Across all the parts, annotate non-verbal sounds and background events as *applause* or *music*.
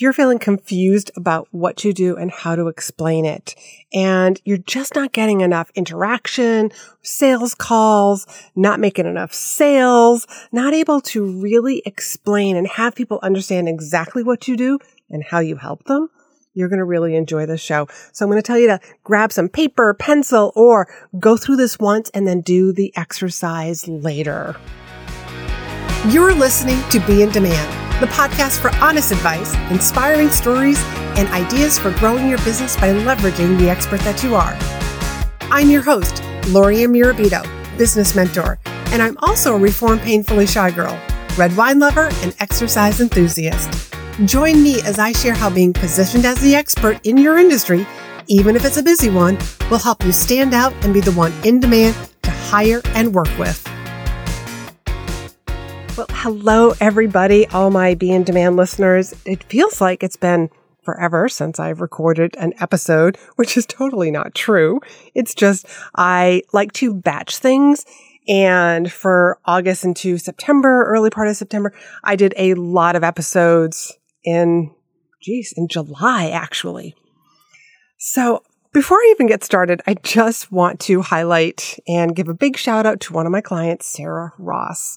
you're feeling confused about what you do and how to explain it, and you're just not getting enough interaction, sales calls, not making enough sales, not able to really explain and have people understand exactly what you do and how you help them, you're going to really enjoy this show. So I'm going to tell you to grab some paper, pencil, or go through this once and then do the exercise later. You're listening to Be in Demand the podcast for honest advice, inspiring stories, and ideas for growing your business by leveraging the expert that you are. I'm your host, LaurieAnn Murabito, business mentor, and I'm also a reformed painfully shy girl, red wine lover, and exercise enthusiast. Join me as I share how being positioned as the expert in your industry, even if it's a busy one, will help you stand out and be the one in demand to hire and work with. Well, hello, everybody, all my Be in Demand listeners. It feels like it's been forever since I've recorded an episode, which is totally not true. It's just I like to batch things. And for August into September, early part of September, I did a lot of episodes in, geez, in July, actually. So before I even get started, I just want to highlight and give a big shout out to one of my clients, Sarah Ross.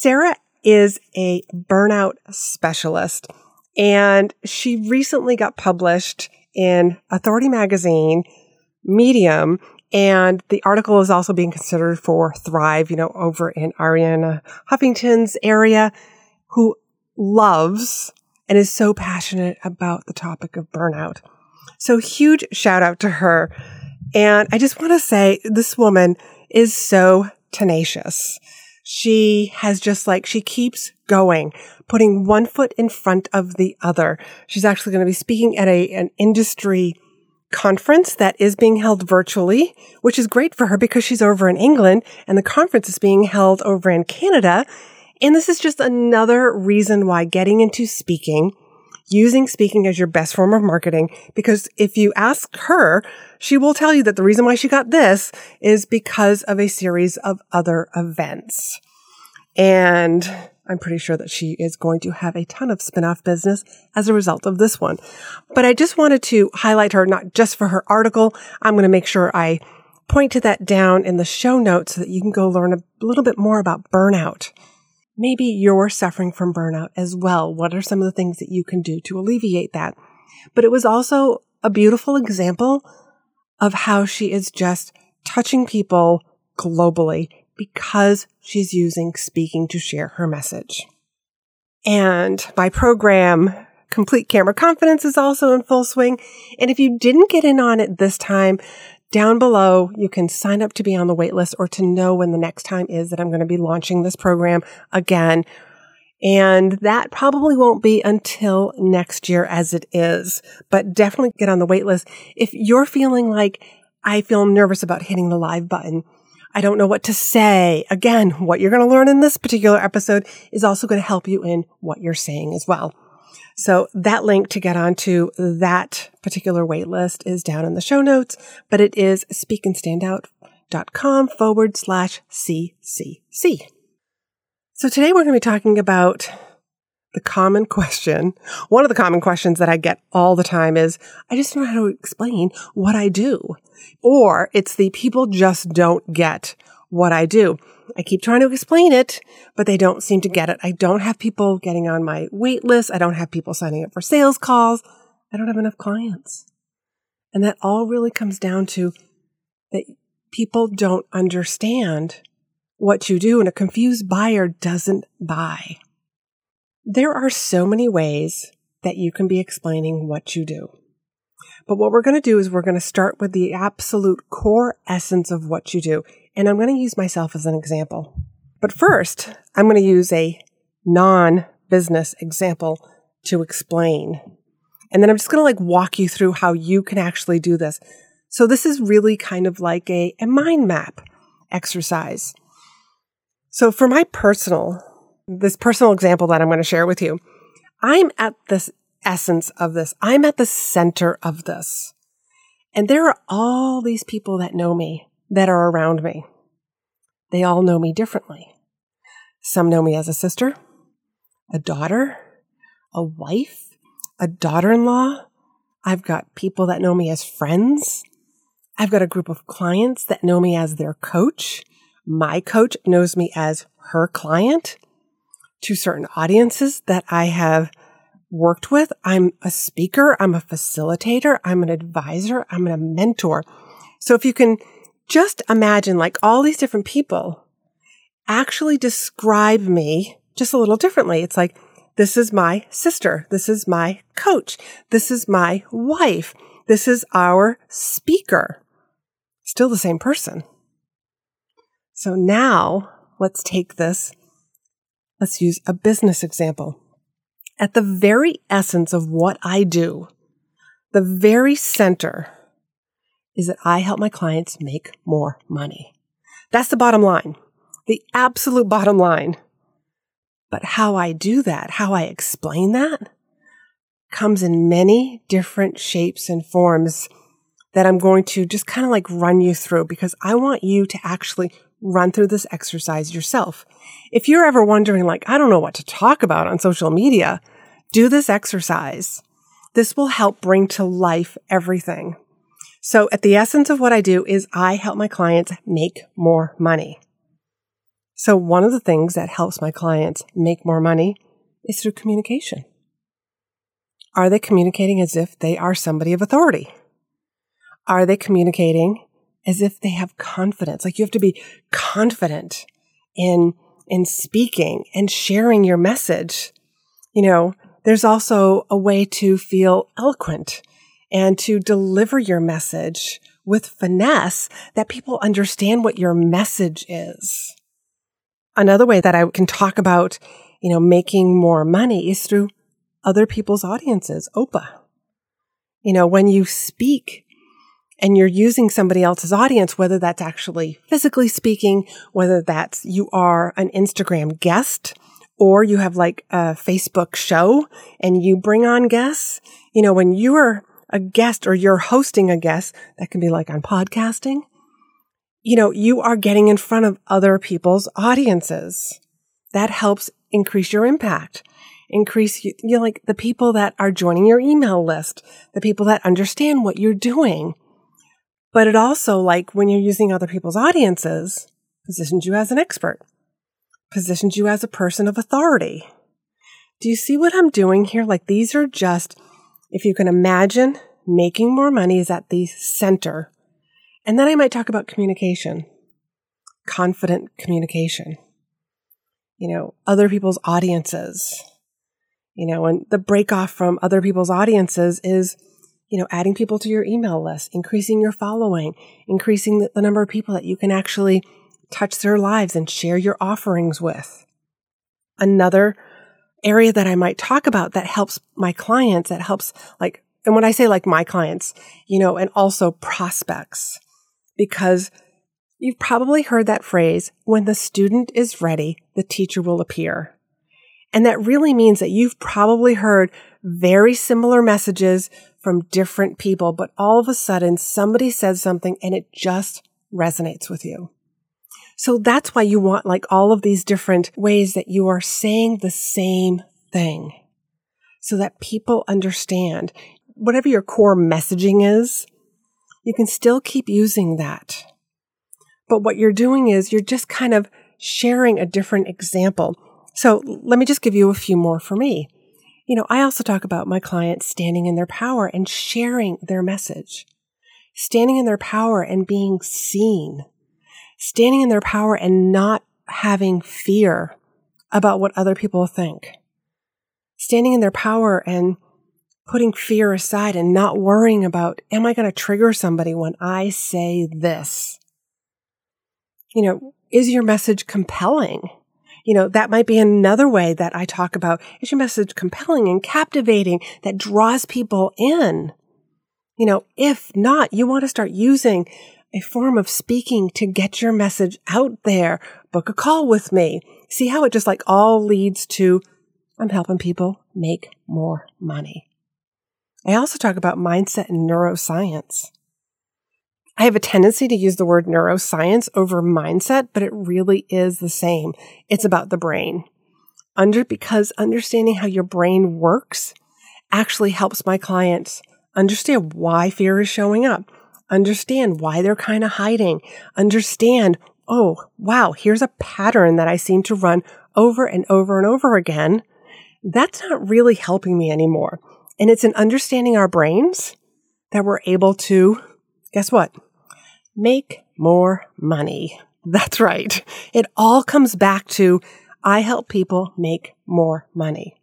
Sarah is a burnout specialist and she recently got published in Authority Magazine, Medium, and the article is also being considered for Thrive, you know, over in Arianna Huffington's area, who loves and is so passionate about the topic of burnout. So huge shout out to her. And I just want to say this woman is so tenacious. She has just like, she keeps going, putting one foot in front of the other. She's actually going to be speaking at a, an industry conference that is being held virtually, which is great for her because she's over in England and the conference is being held over in Canada. And this is just another reason why getting into speaking using speaking as your best form of marketing. Because if you ask her, she will tell you that the reason why she got this is because of a series of other events. And I'm pretty sure that she is going to have a ton of spin-off business as a result of this one. But I just wanted to highlight her, not just for her article. I'm going to make sure I point to that down in the show notes so that you can go learn a little bit more about burnout maybe you're suffering from burnout as well. What are some of the things that you can do to alleviate that? But it was also a beautiful example of how she is just touching people globally because she's using speaking to share her message. And my program, Complete Camera Confidence, is also in full swing. And if you didn't get in on it this time, down below, you can sign up to be on the waitlist or to know when the next time is that I'm going to be launching this program again. And that probably won't be until next year as it is, but definitely get on the waitlist. If you're feeling like I feel nervous about hitting the live button, I don't know what to say. Again, what you're going to learn in this particular episode is also going to help you in what you're saying as well. So that link to get onto that particular waitlist is down in the show notes, but it is speakandstandout.com forward slash CCC. So today we're going to be talking about the common question. One of the common questions that I get all the time is, I just don't know how to explain what I do. Or it's the people just don't get what I do. I keep trying to explain it, but they don't seem to get it. I don't have people getting on my wait list. I don't have people signing up for sales calls. I don't have enough clients. And that all really comes down to that people don't understand what you do and a confused buyer doesn't buy. There are so many ways that you can be explaining what you do. But what we're going to do is we're going to start with the absolute core essence of what you do. And I'm going to use myself as an example. But first, I'm going to use a non business example to explain. And then I'm just going to like walk you through how you can actually do this. So this is really kind of like a, a mind map exercise. So for my personal, this personal example that I'm going to share with you, I'm at this essence of this. I'm at the center of this. And there are all these people that know me that are around me. They all know me differently. Some know me as a sister, a daughter, a wife, a daughter in law. I've got people that know me as friends. I've got a group of clients that know me as their coach. My coach knows me as her client. To certain audiences that I have worked with, I'm a speaker, I'm a facilitator, I'm an advisor, I'm a mentor. So if you can just imagine like all these different people actually describe me just a little differently. It's like, this is my sister. This is my coach. This is my wife. This is our speaker. Still the same person. So now let's take this. Let's use a business example. At the very essence of what I do, the very center is that I help my clients make more money. That's the bottom line, the absolute bottom line. But how I do that, how I explain that, comes in many different shapes and forms that I'm going to just kind of like run you through because I want you to actually run through this exercise yourself. If you're ever wondering, like, I don't know what to talk about on social media, do this exercise. This will help bring to life everything. So at the essence of what I do is I help my clients make more money. So one of the things that helps my clients make more money is through communication. Are they communicating as if they are somebody of authority? Are they communicating as if they have confidence? Like you have to be confident in, in speaking and sharing your message. You know, there's also a way to feel eloquent and to deliver your message with finesse that people understand what your message is. Another way that I can talk about, you know, making more money is through other people's audiences, OPA. You know, when you speak and you're using somebody else's audience, whether that's actually physically speaking, whether that's you are an Instagram guest, or you have like a Facebook show and you bring on guests, you know, when you are a guest or you're hosting a guest, that can be like on podcasting, you know, you are getting in front of other people's audiences. That helps increase your impact. Increase, you know, like the people that are joining your email list, the people that understand what you're doing. But it also, like when you're using other people's audiences, positions you as an expert, positions you as a person of authority. Do you see what I'm doing here? Like these are just if you can imagine, making more money is at the center. And then I might talk about communication, confident communication, you know, other people's audiences, you know, and the break off from other people's audiences is, you know, adding people to your email list, increasing your following, increasing the, the number of people that you can actually touch their lives and share your offerings with. Another area that I might talk about that helps my clients, that helps like, and when I say like my clients, you know, and also prospects, because you've probably heard that phrase, when the student is ready, the teacher will appear. And that really means that you've probably heard very similar messages from different people, but all of a sudden somebody says something and it just resonates with you. So that's why you want like all of these different ways that you are saying the same thing so that people understand whatever your core messaging is, you can still keep using that. But what you're doing is you're just kind of sharing a different example. So let me just give you a few more for me. You know, I also talk about my clients standing in their power and sharing their message, standing in their power and being seen standing in their power and not having fear about what other people think. Standing in their power and putting fear aside and not worrying about, am I going to trigger somebody when I say this? You know, is your message compelling? You know, that might be another way that I talk about is your message compelling and captivating that draws people in? You know, if not, you want to start using a form of speaking to get your message out there. Book a call with me. See how it just like all leads to I'm helping people make more money. I also talk about mindset and neuroscience. I have a tendency to use the word neuroscience over mindset, but it really is the same. It's about the brain. Under because understanding how your brain works actually helps my clients understand why fear is showing up, understand why they're kind of hiding, understand, oh, wow, here's a pattern that I seem to run over and over and over again. That's not really helping me anymore. And it's in understanding our brains that we're able to, guess what? Make more money. That's right. It all comes back to I help people make more money.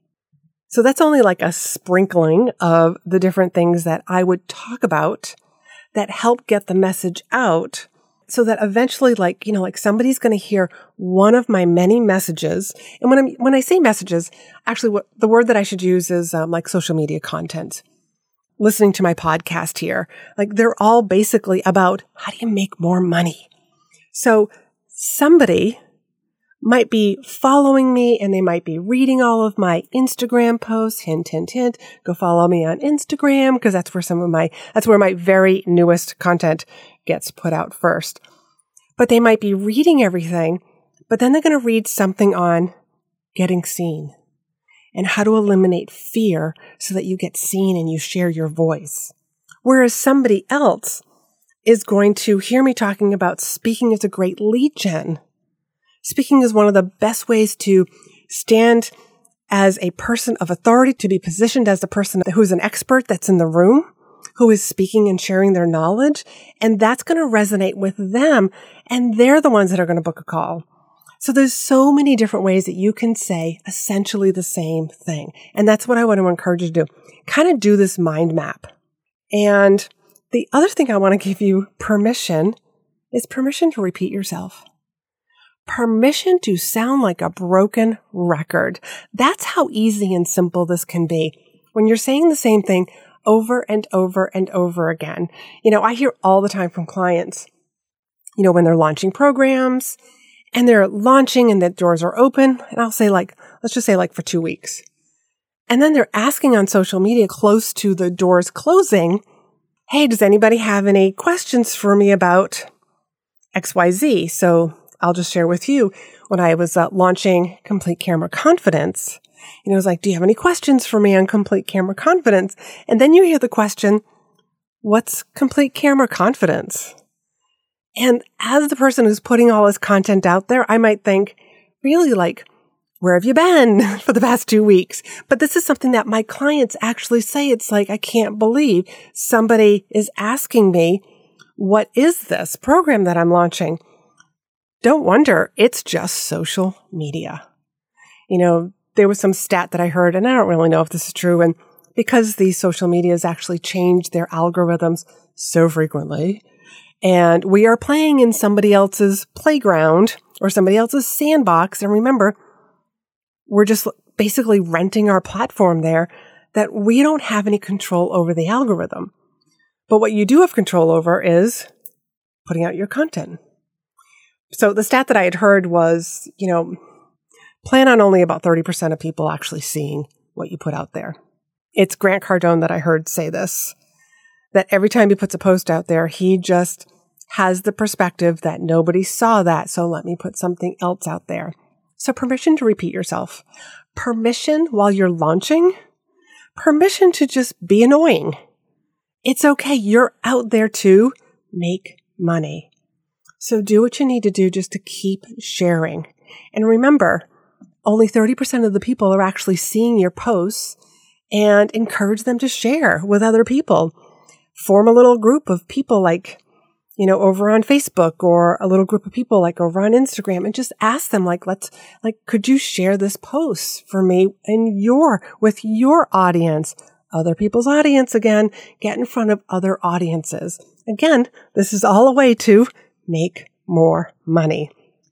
So that's only like a sprinkling of the different things that I would talk about that help get the message out so that eventually like you know like somebody's going to hear one of my many messages and when i when i say messages actually what the word that i should use is um, like social media content listening to my podcast here like they're all basically about how do you make more money so somebody might be following me and they might be reading all of my Instagram posts. Hint, hint, hint. Go follow me on Instagram because that's where some of my, that's where my very newest content gets put out first. But they might be reading everything, but then they're going to read something on getting seen and how to eliminate fear so that you get seen and you share your voice. Whereas somebody else is going to hear me talking about speaking as a great lead gen Speaking is one of the best ways to stand as a person of authority, to be positioned as the person who's an expert that's in the room, who is speaking and sharing their knowledge. And that's going to resonate with them. And they're the ones that are going to book a call. So there's so many different ways that you can say essentially the same thing. And that's what I want to encourage you to do. Kind of do this mind map. And the other thing I want to give you permission is permission to repeat yourself permission to sound like a broken record. That's how easy and simple this can be. When you're saying the same thing over and over and over again. You know, I hear all the time from clients, you know, when they're launching programs and they're launching and the doors are open. And I'll say like, let's just say like for two weeks. And then they're asking on social media close to the doors closing, Hey, does anybody have any questions for me about XYZ? So I'll just share with you when I was uh, launching Complete Camera Confidence. Know, it was like, do you have any questions for me on Complete Camera Confidence? And then you hear the question, what's Complete Camera Confidence? And as the person who's putting all this content out there, I might think, really like, where have you been *laughs* for the past two weeks? But this is something that my clients actually say. It's like, I can't believe somebody is asking me, what is this program that I'm launching? don't wonder, it's just social media. You know, there was some stat that I heard, and I don't really know if this is true. And because these social medias actually change their algorithms so frequently, and we are playing in somebody else's playground or somebody else's sandbox. And remember, we're just basically renting our platform there that we don't have any control over the algorithm. But what you do have control over is putting out your content. So the stat that I had heard was, you know, plan on only about 30% of people actually seeing what you put out there. It's Grant Cardone that I heard say this that every time he puts a post out there, he just has the perspective that nobody saw that. So let me put something else out there. So permission to repeat yourself, permission while you're launching, permission to just be annoying. It's okay. You're out there to make money. So do what you need to do just to keep sharing. And remember, only 30% of the people are actually seeing your posts and encourage them to share with other people. Form a little group of people like, you know, over on Facebook or a little group of people like over on Instagram and just ask them like, let's, like, could you share this post for me and your, with your audience? Other people's audience again, get in front of other audiences. Again, this is all a way to make more money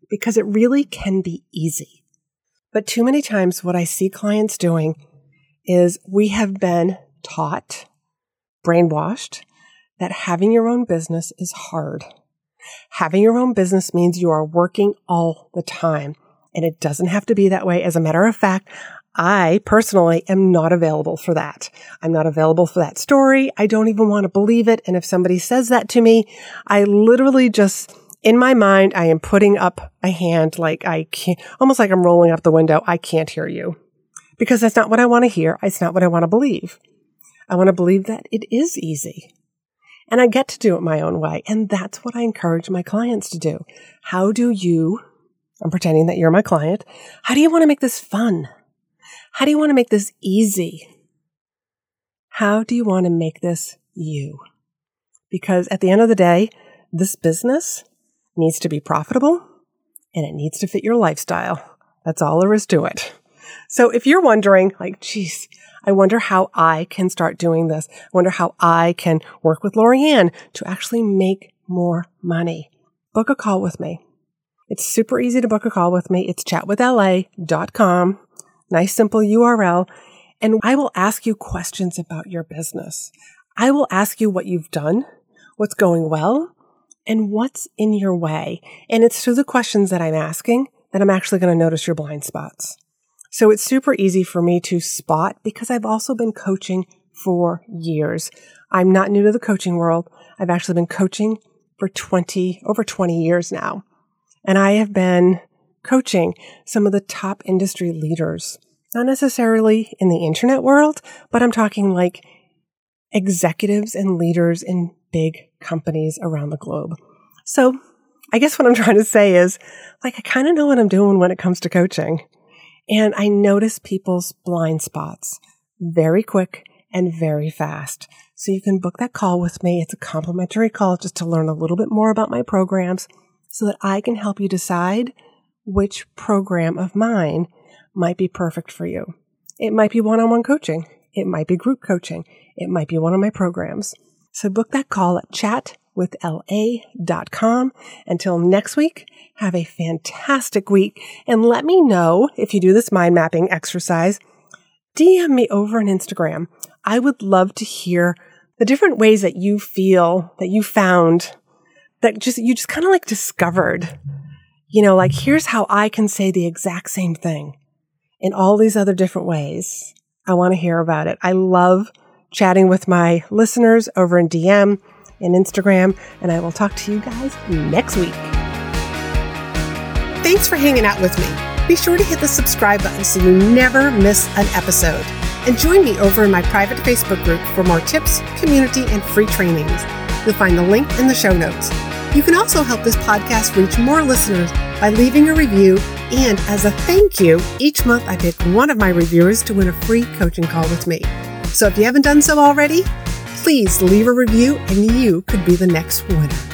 because it really can be easy. But too many times, what I see clients doing is we have been taught, brainwashed, that having your own business is hard. Having your own business means you are working all the time. And it doesn't have to be that way. As a matter of fact, I personally am not available for that. I'm not available for that story. I don't even want to believe it. And if somebody says that to me, I literally just, in my mind, I am putting up a hand like I can't, almost like I'm rolling up the window. I can't hear you. because that's not what I want to hear. It's not what I want to believe. I want to believe that it is easy and I get to do it my own way. And that's what I encourage my clients to do. How do you, I'm pretending that you're my client, how do you want to make this fun? How do you want to make this easy? How do you want to make this you? Because at the end of the day, this business needs to be profitable and it needs to fit your lifestyle. That's all there is to it. So if you're wondering, like, geez, I wonder how I can start doing this. I wonder how I can work with LaurieAnn to actually make more money. Book a call with me. It's super easy to book a call with me. It's chatwithla.com. Nice, simple URL. And I will ask you questions about your business. I will ask you what you've done, what's going well, and what's in your way. And it's through the questions that I'm asking that I'm actually going to notice your blind spots. So it's super easy for me to spot because I've also been coaching for years. I'm not new to the coaching world. I've actually been coaching for 20, over 20 years now. And I have been coaching some of the top industry leaders, not necessarily in the internet world, but I'm talking like executives and leaders in big companies around the globe. So I guess what I'm trying to say is like, I kind of know what I'm doing when it comes to coaching. And I notice people's blind spots very quick and very fast. So you can book that call with me. It's a complimentary call just to learn a little bit more about my programs so that I can help you decide which program of mine might be perfect for you. It might be one on one coaching. It might be group coaching. It might be one of my programs. So book that call at chat with la.com. Until next week, have a fantastic week and let me know if you do this mind mapping exercise. DM me over on Instagram. I would love to hear the different ways that you feel that you found that just you just kind of like discovered. You know, like here's how I can say the exact same thing in all these other different ways. I want to hear about it. I love chatting with my listeners over in DM and Instagram, and I will talk to you guys next week. Thanks for hanging out with me. Be sure to hit the subscribe button so you never miss an episode. And join me over in my private Facebook group for more tips, community, and free trainings. You'll find the link in the show notes. You can also help this podcast reach more listeners by leaving a review. And as a thank you, each month I pick one of my reviewers to win a free coaching call with me. So if you haven't done so already, please leave a review and you could be the next winner.